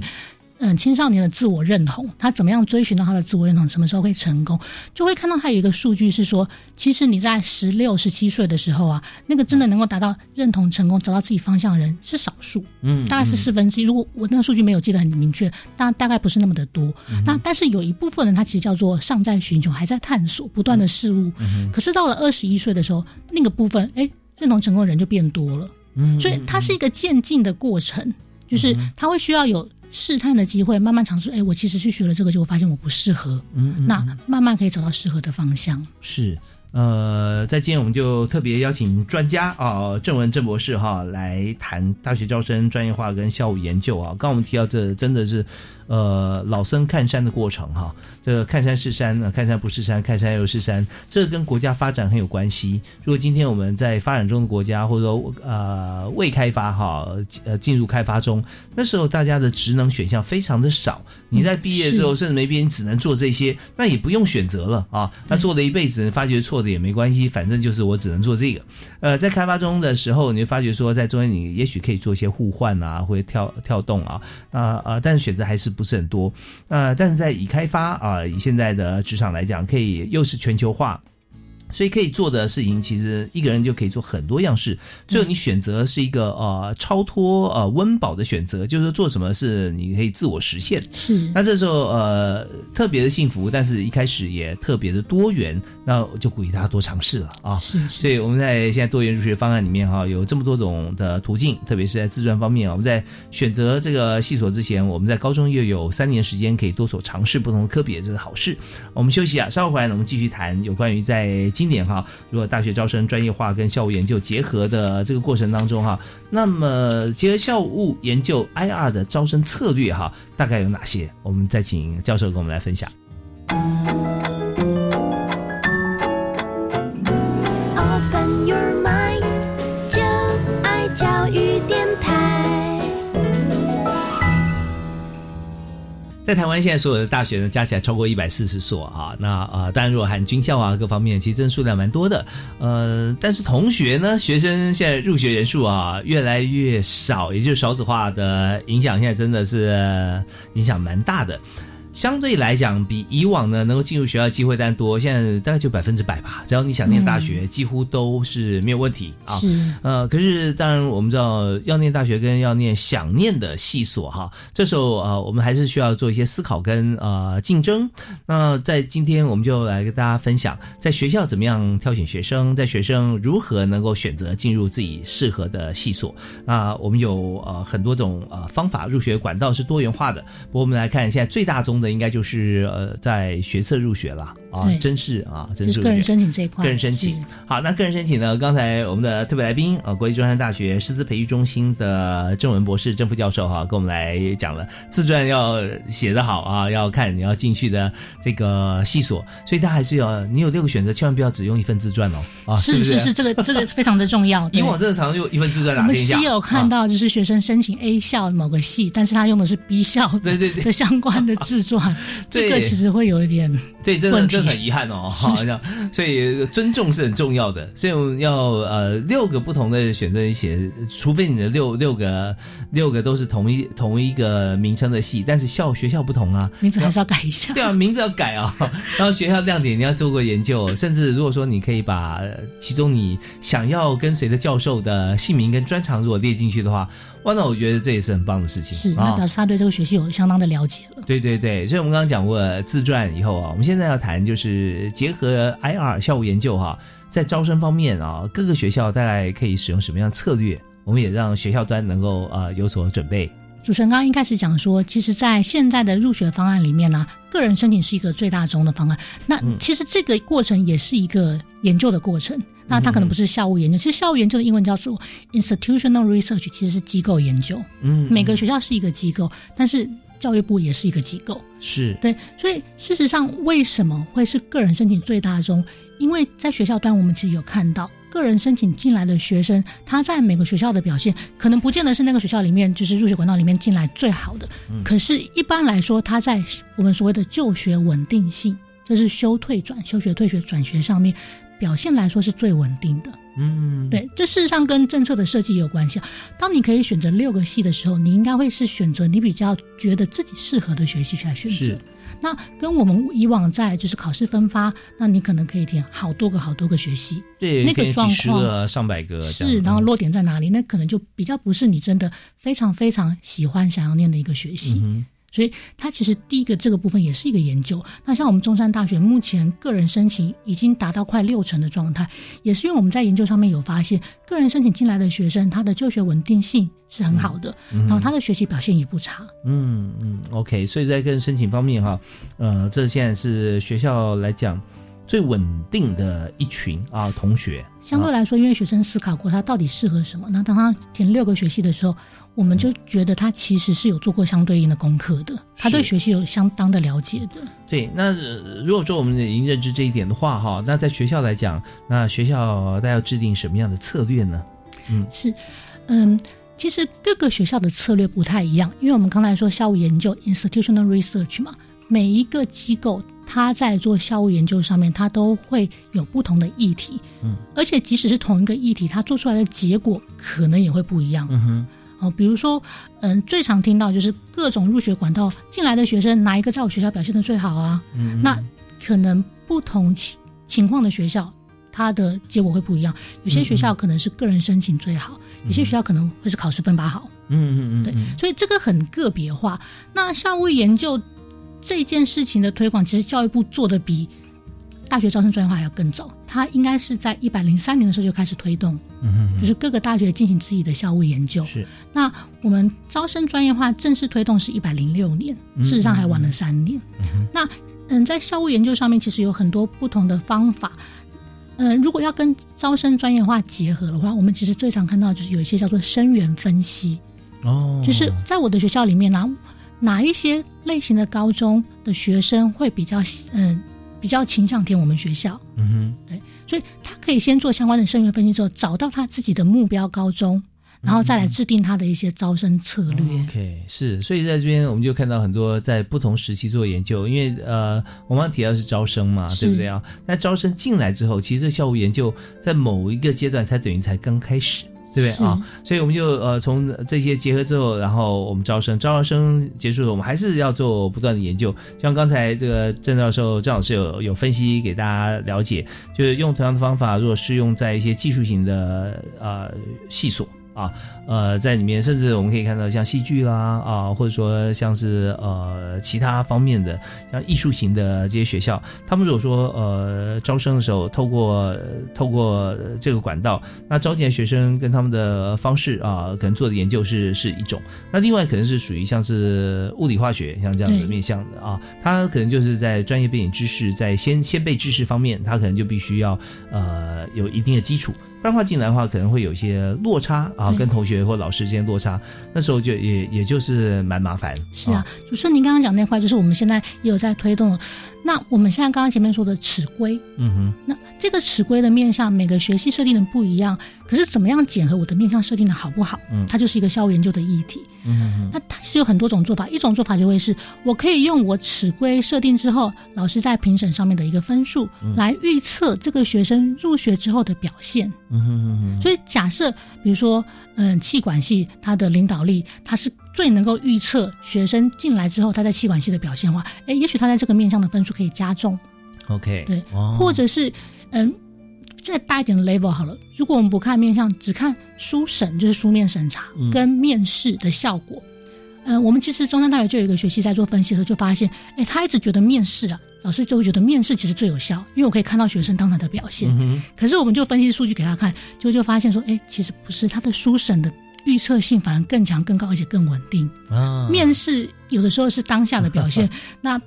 嗯青少年的自我认同，他怎么样追寻到他的自我认同，什么时候会成功，就会看到他有一个数据是说，其实你在十六、十七岁的时候啊，那个真的能够达到认同成功、找到自己方向的人是少数，嗯大概是四分之一。如果我那个数据没有记得很明确，但大概不是那么的多。那但是有一部分人，他其实叫做尚在寻求，还在探索，不断的事物。可是到了二十一岁的时候，那个部分，哎，认同成功的人就变多了。嗯所以它是一个渐进的过程，就是他会需要有试探的机会，慢慢尝试。哎，我其实去学了这个，结果发现我不适合，嗯嗯那慢慢可以找到适合的方向。是，呃，在今天我们就特别邀请专家啊，郑文郑博士哈来谈大学招生专业化跟校务研究啊。刚刚我们提到这真的是呃老僧看山的过程哈，这个看山是山，呃看山不是山，看山又是山，这个跟国家发展很有关系。如果今天我们在发展中的国家，或者说呃未开发哈，呃进入开发中，那时候大家的职能选项非常的少，你在毕业之后甚至没毕业，你只能做这些，那也不用选择了啊。那做了一辈子，发觉错的也没关系，反正就是我只能做这个。呃，在开发中的时候，你就发觉说，在中间你也许可以做一些互换啊，或者跳跳动啊，那呃，但是选择还是不是很多。呃，但是在已开发啊、以现在的职场来讲，可以又是全球化。所以可以做的事情，其实一个人就可以做很多样式。最后你选择是一个呃超脱呃温饱的选择，就是说做什么是你可以自我实现。是，那这时候呃特别的幸福，但是一开始也特别的多元，那我就鼓励大家多尝试了啊。是所以我们在现在多元入学方案里面哈、有这么多种的途径，特别是在自传方面，我们在选择这个系所之前，我们在高中又有三年时间可以多所尝试不同的科别，这是好事。我们休息啊，稍后回来呢，我们继续谈有关于在今年哈，如果大学招生专业化跟校务研究结合的这个过程当中哈，那么结合校务研究 IR 的招生策略哈，大概有哪些？我们再请教授跟我们来分享。在台湾现在所有的大学呢，加起来超过一百四十所啊。那呃，当然如果含军校啊各方面，其实真的数量蛮多的。呃，但是同学呢，学生现在入学人数啊越来越少，也就是少子化的影响，现在真的是影响蛮大的。相对来讲，比以往呢能够进入学校机会单多，现在大概就百分之百吧。只要你想念大学，几乎都是没有问题啊。是呃，可是当然我们知道，要念大学跟要念想念的系所哈，这时候呃，我们还是需要做一些思考跟呃竞争。那在今天我们就来跟大家分享，在学校怎么样挑选学生，在学生如何能够选择进入自己适合的系所。那我们有呃很多种呃方法，入学管道是多元化的。不过我们来看现在最大宗的应该就是呃在学测入学了啊，真是啊，真是是个人申请这一块，个人申请。好，那个人申请呢？刚才我们的特别来宾啊，国际中山大学师资培育中心的郑文博士、郑副教授哈、跟我们来讲了自传要写得好啊，要看你要进去的这个系所，所以他还是要你有六个选择，千万不要只用一份自传哦啊，不是是是是，这个这个非常的重要。以往真的常常用一份自传我们打天下，是有看啊到，就是学生申请 A 校某个系，但是他用的是 B 校对对对的相关的自传，对 这个其实会有一点对，真的真的很遗憾哦，好像所以尊重是很重要的，所以我要呃六个不同的选择写，除非你的六六个六个都是同一同一个名称的系，但是校学校不同啊，名字还是要改一下。对啊，名字要改啊，然后学校亮点你要做过研究，甚至如果说你可以把呃其中你想要跟随的教授的姓名跟专长如果列进去的话，哇，那我觉得这也是很棒的事情是，啊那表示他对这个学习有相当的了解了。对对对，所以我们刚刚讲过自传以后啊，我们现在要谈就是结合 IR 校务研究哈、在招生方面啊，各个学校大概可以使用什么样的策略？我们也让学校端能够呃有所准备。主持人刚刚一开始讲说，其实，在现在的入学方案里面呢、个人申请是一个最大宗的方案。那嗯其实这个过程也是一个研究的过程。那它可能不是校务研究，其实校务研究的英文叫做 institutional research，其实是机构研究。嗯每个学校是一个机构，但是教育部也是一个机构。是对，所以事实上，为什么会是个人申请最大宗？因为在学校端，我们其实有看到，个人申请进来的学生，他在每个学校的表现，可能不见得是那个学校里面就是入学管道里面进来最好的。可是，一般来说，他在我们所谓的就学稳定性，就是休退转、休学退学转学上面。表现来说是最稳定的。嗯，对，这事实上跟政策的设计也有关系啊。当你可以选择六个系的时候，你应该会是选择你比较觉得自己适合的学习去来选择是。那跟我们以往在就是考试分发，那你可能可以填好多个好多个学习，对，那个状况个、上百个是，然后落点在哪里？那可能就比较不是你真的非常非常喜欢想要念的一个学习。嗯所以它其实第一个这个部分也是一个研究。那像我们中山大学目前个人申请已经达到快六成的状态，也是因为我们在研究上面有发现，个人申请进来的学生，他的就学稳定性是很好的，嗯然后他的学习表现也不差。嗯嗯，OK，所以在个人申请方面哈，呃，这现在是学校来讲最稳定的一群啊同学。相对来说，因为学生思考过他到底适合什么，那当他填六个学系的时候，我们就觉得他其实是有做过相对应的功课的，他对学习有相当的了解的。对，那、呃如果说我们已经认知这一点的话哈，那在学校来讲，那学校大家要制定什么样的策略呢？嗯，是，嗯，其实各个学校的策略不太一样，因为我们刚才说校务研究 （institutional research） 嘛，每一个机构它在做校务研究上面，它都会有不同的议题，嗯，而且即使是同一个议题，它做出来的结果可能也会不一样。嗯哼，哦，比如说，嗯，最常听到就是各种入学管道进来的学生，哪一个在我学校表现的最好啊？嗯那可能不同情情况的学校，它的结果会不一样。有些学校可能是个人申请最好，有些学校可能会是考试分发好。嗯嗯嗯，对，所以这个很个别化。那校务研究这件事情的推广，其实教育部做的比大学招生专业化还要更早。它应该是在一百零三年的时候就开始推动，嗯就是各个大学进行自己的校务研究。是。那我们招生专业化正式推动是一百零六年，嗯事实上还晚了三年。那嗯，在校务研究上面，其实有很多不同的方法。嗯，如果要跟招生专业化结合的话，我们其实最常看到就是有一些叫做生源分析。哦，就是在我的学校里面呢、哪一些类型的高中的学生会比较嗯比较倾向填我们学校？嗯哼，对，所以他可以先做相关的生源分析之后，找到他自己的目标高中，然后再来制定他的一些招生策略。OK，是，所以在这边我们就看到很多在不同时期做研究，因为呃，我们刚刚提到是招生嘛，对不对啊？那招生进来之后，其实这校务研究在某一个阶段才等于才刚开始。对不对啊？所以我们就呃从这些结合之后，然后我们招生，招生结束了，我们还是要做不断的研究。像刚才这个郑教授、郑老师有有分析给大家了解，就是用同样的方法，如果适用在一些技术型的呃系所。啊，呃，在里面甚至我们可以看到像戏剧啦，啊，或者说像是呃其他方面的像艺术型的这些学校，他们如果说呃招生的时候透过透过这个管道，那招进来学生跟他们的方式啊，可能做的研究是是一种，那另外可能是属于像是物理化学像这样的面向的啊，他可能就是在专业背景知识在先先辈知识方面，他可能就必须要呃有一定的基础。不然的话进来的话，可能会有一些落差啊，跟同学或老师之间落差，那时候就也也就是蛮麻烦。是啊，主持人您刚刚讲那块，就是我们现在也有在推动的。那我们现在刚刚前面说的尺规，嗯哼，那这个尺规的面向每个学系设定的不一样，可是怎么样检核我的面向设定的好不好？嗯，它就是一个校务研究的议题。嗯那它其实有很多种做法，一种做法就会是我可以用我尺规设定之后，老师在评审上面的一个分数、嗯、来预测这个学生入学之后的表现。嗯哼哼哼。所以假设比如说，嗯，气管系它的领导力，它是最能够预测学生进来之后他在气管系的表现的话，哎，也许他在这个面向的分数可以加重。OK，对，哦、或者是嗯。再大一点的 level 好了，如果我们不看面向，只看书审，就是书面审查跟面试的效果。嗯、呃，我们其实中山大学就有一个学期在做分析的时候，就发现，哎，他一直觉得面试啊，老师就会觉得面试其实最有效，因为我可以看到学生当场的表现。嗯、可是我们就分析数据给他看，就就发现说，哎，其实不是，他的书审的预测性反而更强、更高，而且更稳定。啊，面试有的时候是当下的表现，那。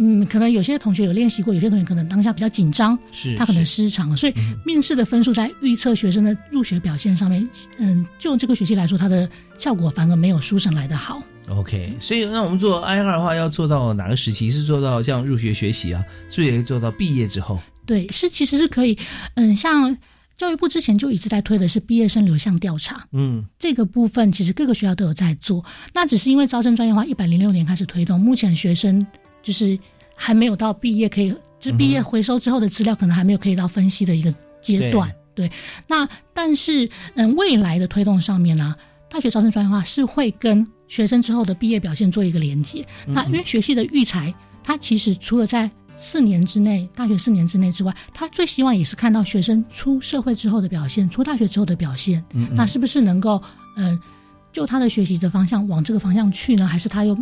嗯，可能有些同学有练习过，有些同学可能当下比较紧张，是他可能失常，所以面试的分数在预测学生的入学表现上面，嗯，就这个学期来说，它的效果反而没有书生来的好。OK，所以那我们做 IR 的话，要做到哪个时期？是做到像入学学习啊，是不是也可以做到毕业之后？对，是其实是可以，嗯，像教育部之前就一直在推的是毕业生流向调查，嗯，这个部分其实各个学校都有在做，那只是因为招生专业化一百零六年开始推动，目前学生。就是还没有到毕业可以就是毕业回收之后的资料可能还没有可以到分析的一个阶段。对，那但是嗯，未来的推动上面呢，大学招生专业化是会跟学生之后的毕业表现做一个连接。那因为学系的育才，它其实除了在四年之内，大学四年之内之外，他最希望也是看到学生出社会之后的表现，出大学之后的表现。嗯那是不是能够嗯、就他的学习的方向往这个方向去呢？还是他又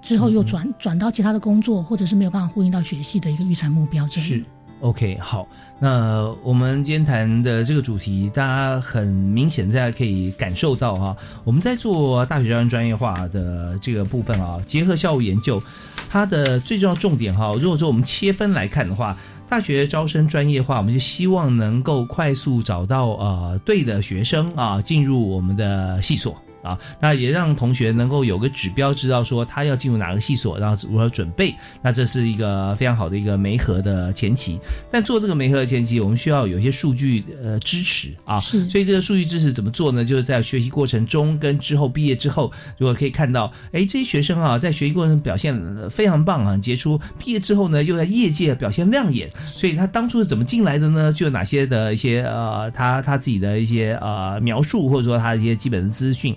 之后又转、转到其他的工作，或者是没有办法呼应到学系的一个预产目标这里？是 OK，好，那我们今天谈的这个主题，大家很明显，大家可以感受到哈、我们在做大学教育专业化的这个部分啊，结合校务研究，它的最重要重点哈、如果说我们切分来看的话。大学招生专业化，我们就希望能够快速找到呃对的学生啊进入我们的系所啊，那也让同学能够有个指标，知道说他要进入哪个系所，然后如何准备。那这是一个非常好的一个媒合的前期。但做这个媒合的前期，我们需要有一些数据呃支持啊，是所以这个数据支持怎么做呢？就是在学习过程中跟之后毕业之后，如果可以看到，哎，这些学生啊，在学习过程中表现呃非常棒啊，很杰出，毕业之后呢，又在业界表现亮眼，所以他当初是怎么进来的呢？就有哪些的一些呃，他他自己的一些呃描述，或者说他的一些基本的资讯。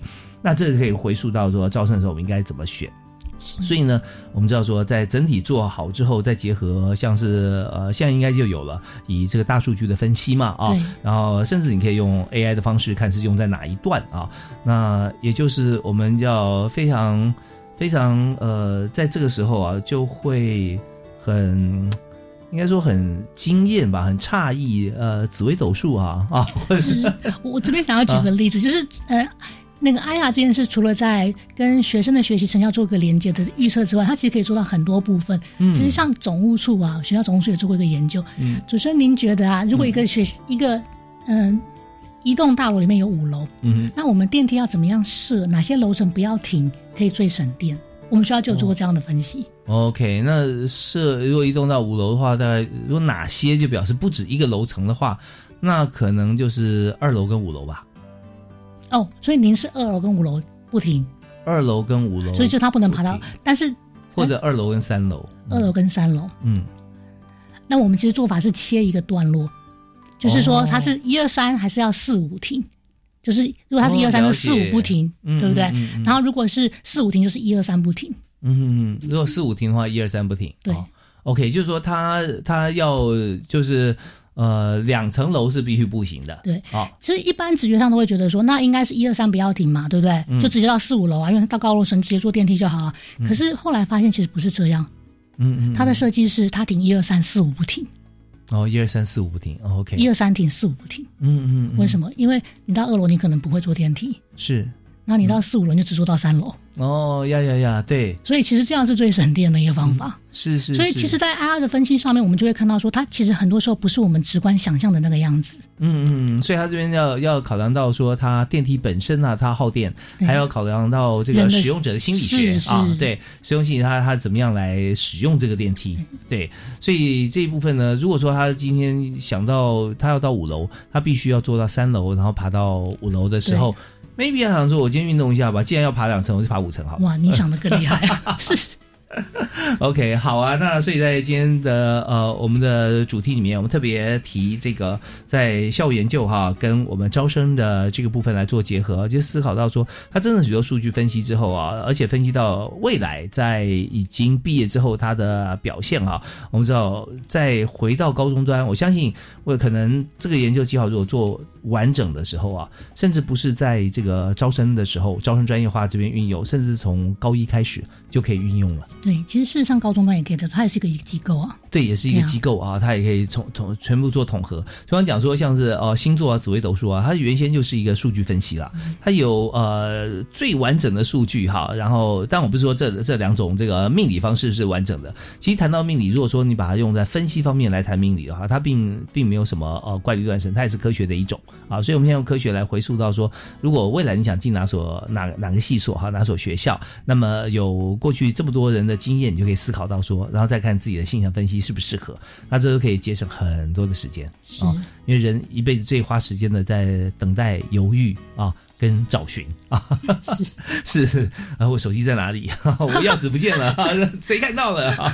那这个可以回溯到说招生的时候我们应该怎么选。所以呢，我们知道说，在整体做好之后，再结合像是呃，现在应该就有了以这个大数据的分析嘛啊，然后甚至你可以用 AI 的方式看是用在哪一段啊，那也就是我们要非常非常呃，在这个时候啊，就会很。应该说很惊艳吧，很诧异，呃，紫微斗数啊啊，或者是我我这边想要举个例子，就是呃，那个 IR 这件事，除了在跟学生的学习成效做个连接的预测之外，它其实可以做到很多部分。嗯其实像总务处啊，学校总务处也做过一个研究。嗯主持人，您觉得啊，如果一个学、一个嗯、一栋大楼里面有五楼，嗯那我们电梯要怎么样设？哪些楼层不要停，可以最省电？我们学校就有做过这样的分析。OK，那设如果移动到五楼的话，大概如果哪些就表示不止一个楼层的话，那可能就是二楼跟五楼吧。哦，所以您是二楼跟五楼不停，二楼跟五楼，所以就他不能爬到，但是或者二楼跟三楼。二楼跟三楼。嗯，那我们其实做法是切一个段落，就是说哦它是一二三还是要四五停，就是如果它是哦一二三，就了是四五不停，嗯对不对？然后如果是四五停，就是一二三不停。嗯如果四五停的话，一二三不停。对哦 OK，就是说他他要就是呃两层楼是必须步行的。对啊，其实一般直觉上都会觉得说，那应该是一二三不要停嘛，对不对？嗯就直接到四五楼啊，因为到高楼层直接坐电梯就好了。可是后来发现其实不是这样，嗯嗯，它的设计是它停一二三四五不停，哦一二三四五不停。哦 OK，一二三停四五不停。嗯嗯，嗯为什么？因为你到二楼你可能不会坐电梯，是那你到四五楼就只坐到三楼，哦呀呀呀，对，所以其实这样是最省电的一个方法。是是。所以其实，在 IR 的分析上面，我们就会看到说，它其实很多时候不是我们直观想象的那个样子。嗯嗯嗯，所以它这边要要考量到说，它电梯本身啊，它耗电，还要考量到这个使用者的心理学。啊，对，使用心理他他怎么样来使用这个电梯，对，所以这一部分呢，如果说他今天想到他要到五楼，他必须要坐到三楼，然后爬到五楼的时候，maybe 他想说，我今天运动一下吧，既然要爬两层，我就爬五层好了。哇，你想的更厉害啊！是 OK，好啊，那所以在今天的呃我们的主题里面，我们特别提这个在校务研究哈，跟我们招生的这个部分来做结合，就思考到说，他真的许多数据分析之后啊，而且分析到未来在已经毕业之后他的表现啊，我们知道再回到高中端，我相信我可能这个研究计划如果做完整的时候啊，甚至不是在这个招生的时候，招生专业化这边运用，甚至从高一开始就可以运用了。对，其实事实上高中端也可以的，它也是一个机构啊。对，也是一个机构啊，它也可以从从全部做统合。就刚讲说，像是呃星座啊、紫微斗数啊，它原先就是一个数据分析啦，它有呃最完整的数据哈。然后，但我不是说这这两种这个命理方式是完整的。其实谈到命理，如果说你把它用在分析方面来谈命理的话，它并并没有什么呃怪力乱神，它也是科学的一种啊。所以我们现在用科学来回溯到说，如果未来你想进哪所哪哪个系所哈，哪所学校，那么有过去这么多人的经验，你就可以思考到说，然后再看自己的性向分析适不适合，那这都可以节省很多的时间啊。因为人一辈子最花时间的在等待、犹豫啊，跟找寻 啊，是是啊，我手机在哪里？我钥匙不见了，谁看到了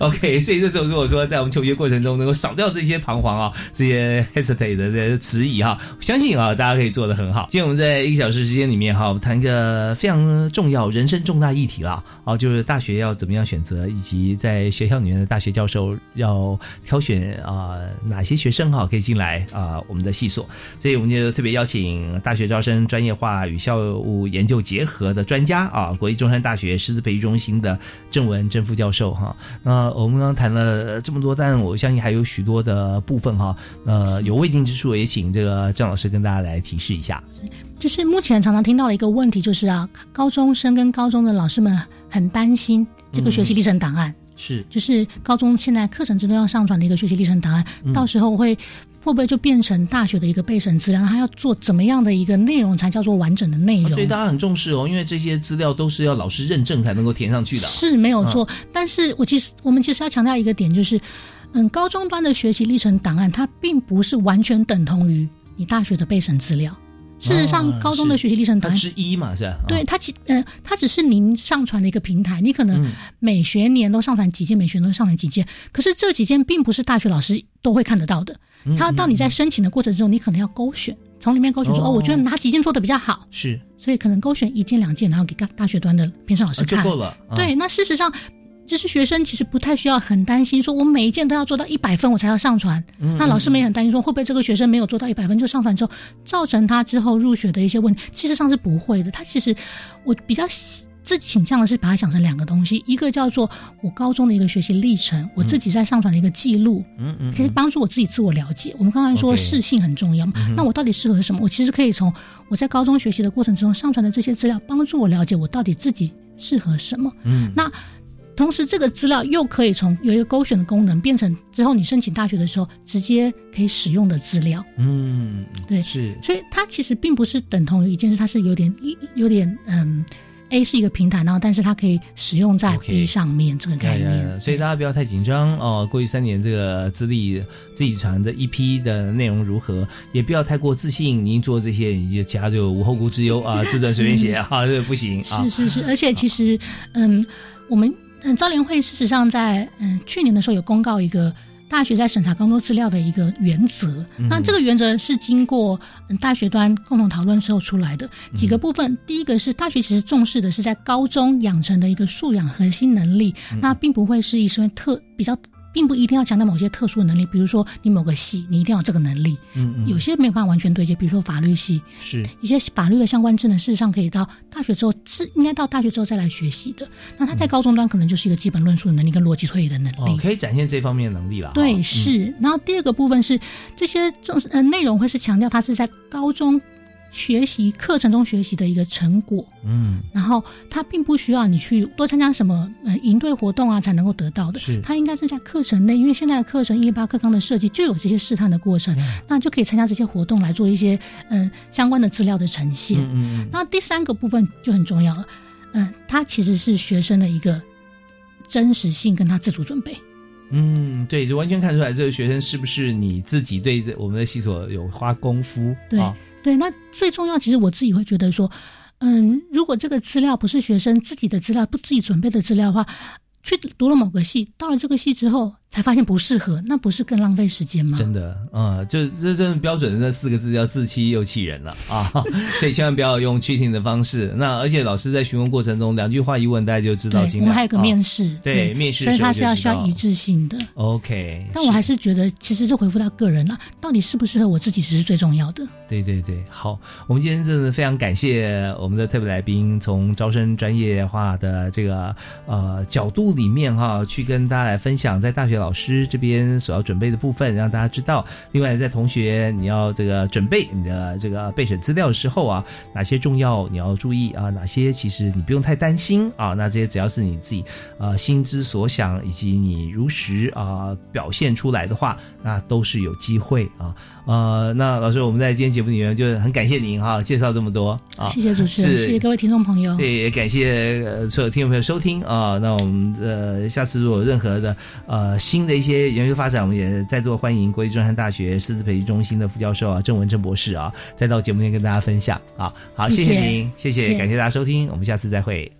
？OK，所以这时候如果说在我们求学过程中能够少掉这些彷徨啊，这些 hesitate 的这些迟疑哈，相信啊，大家可以做得很好。今天我们在一个小时时间里面哈，我们谈一个非常重要、人生重大议题了啊，就是大学要怎么样选择，以及在学校里面的大学教授要挑选啊哪些学生哈可以进来啊我们的系所，所以我们就特别邀请大学招生专业化与校务研究结合的专家啊，国立中山大学师资培育中心的郑文郑副教授哈。那我们刚刚谈了这么多，但我相信还有许多的部分哈，呃，有未尽之处，也请这个郑老师跟大家来提示一下。就是目前常常听到的一个问题，就是啊，高中生跟高中的老师们很担心这个学习历程档案，是就是高中现在课程之中要上传的一个学习历程档案，到时候会。会不会就变成大学的一个备审资料？他要做怎么样的一个内容才叫做完整的内容？所以大家很重视哦，因为这些资料都是要老师认证才能够填上去的。是没有错，但是我其实我们其实要强调一个点，就是嗯，高中端的学习历程档案，它并不是完全等同于你大学的备审资料。事实上，高中的学习历程档案之一嘛，是。吧？对它其呃，它只是您上传的一个平台，你可能每学年都上传几件，每学年都上传几件，可是这几件并不是大学老师都会看得到的。他到你在申请的过程中，你可能要勾选，从里面勾选说哦，我觉得哪几件做的比较好，是，所以可能勾选一件两件，然后给大大学端的评审老师看就够了。对，那事实上，就是学生其实不太需要很担心，说我每一件都要做到一百分我才要上传。那老师们也很担心，说会不会这个学生没有做到一百分就上传之后，造成他之后入学的一些问题？其实上是不会的。他其实我比较。自己倾向的是把它想成两个东西，一个叫做我高中的一个学习历程，我自己在上传的一个记录，嗯嗯，可以帮助我自己自我了解。我们刚才说适性很重要，那我到底适合什么？我其实可以从我在高中学习的过程之中上传的这些资料，帮助我了解我到底自己适合什么。嗯，那同时这个资料又可以从有一个勾选的功能，变成之后你申请大学的时候直接可以使用的资料。嗯，对，是，所以它其实并不是等同于一件事，它是有点有点嗯。A 是一个平台，然后但是它可以使用在 B 上面这个概念，所以大家不要太紧张哦。过去三年这个资历自己传的一批的内容如何，也不要太过自信。您做这些，你就其他就无后顾之忧啊，自传随便写 啊，这不行。是是是，而且其实嗯，我们嗯招联会事实上在嗯去年的时候有公告一个。大学在审查工作资料的一个原则，那这个原则是经过大学端共同讨论之后出来的几个部分。第一个是大学其实重视的是在高中养成的一个素养核心能力，那并不会是一些特比较。并不一定要强调某些特殊的能力，比如说你某个系，你一定要这个能力。嗯嗯。有些没有办法完全对接，比如说法律系，是一些法律的相关智能，事实上可以到大学之后是应该到大学之后再来学习的。那他在高中端可能就是一个基本论述的能力跟逻辑推理的能力，可以展现这方面的能力了。对，是。然后第二个部分是这些重呃内容会是强调他是在高中。学习课程中学习的一个成果，嗯，然后它并不需要你去多参加什么呃营队活动啊才能够得到的，是。它应该是在课程内，因为现在的课程一八课纲的设计就有这些试探的过程，那就可以参加这些活动来做一些嗯相关的资料的呈现，嗯嗯，那第三个部分就很重要了，嗯，它其实是学生的一个真实性跟他自主准备，嗯，对，就完全看出来这个学生是不是你自己对这我们的系所有花功夫，对。对，那最重要，其实我自己会觉得说，嗯，如果这个资料不是学生自己的资料，不自己准备的资料的话，去读了某个系，到了这个系之后。才发现不适合，那不是更浪费时间吗？真的，嗯，就这这标准的那四个字叫自欺又气人了啊！所以千万不要用 cheating 的方式。那而且老师在询问过程中，两句话一问，大家就知道。我们还有个面试，对面试，所以他是要需要一致性的。OK，但我还是觉得，其实就回复到个人了，到底适不适合我自己，只是最重要的。对对对，好，我们今天真的非常感谢我们的特别来宾，从招生专业化的这个呃角度里面哈，去跟大家来分享，在大学老师这边。所要准备的部分，让大家知道。另外，在同学你要这个准备你的这个备审资料的时候啊，哪些重要你要注意啊？哪些其实你不用太担心啊？那这些只要是你自己啊心之所想，以及你如实啊表现出来的话，那都是有机会啊。呃，那老师，我们在今天节目里面就很感谢您哈，介绍这么多啊，谢谢主持人，谢谢各位听众朋友，对，也感谢所有听众朋友收听啊。那我们呃下次如果有任何的呃新新的一些研究发展，我们也再度欢迎国立中山大学师资培育中心的副教授啊郑文郑博士啊，再到节目间跟大家分享啊。好，谢谢谢您，谢谢感谢大家收听，我们下次再会。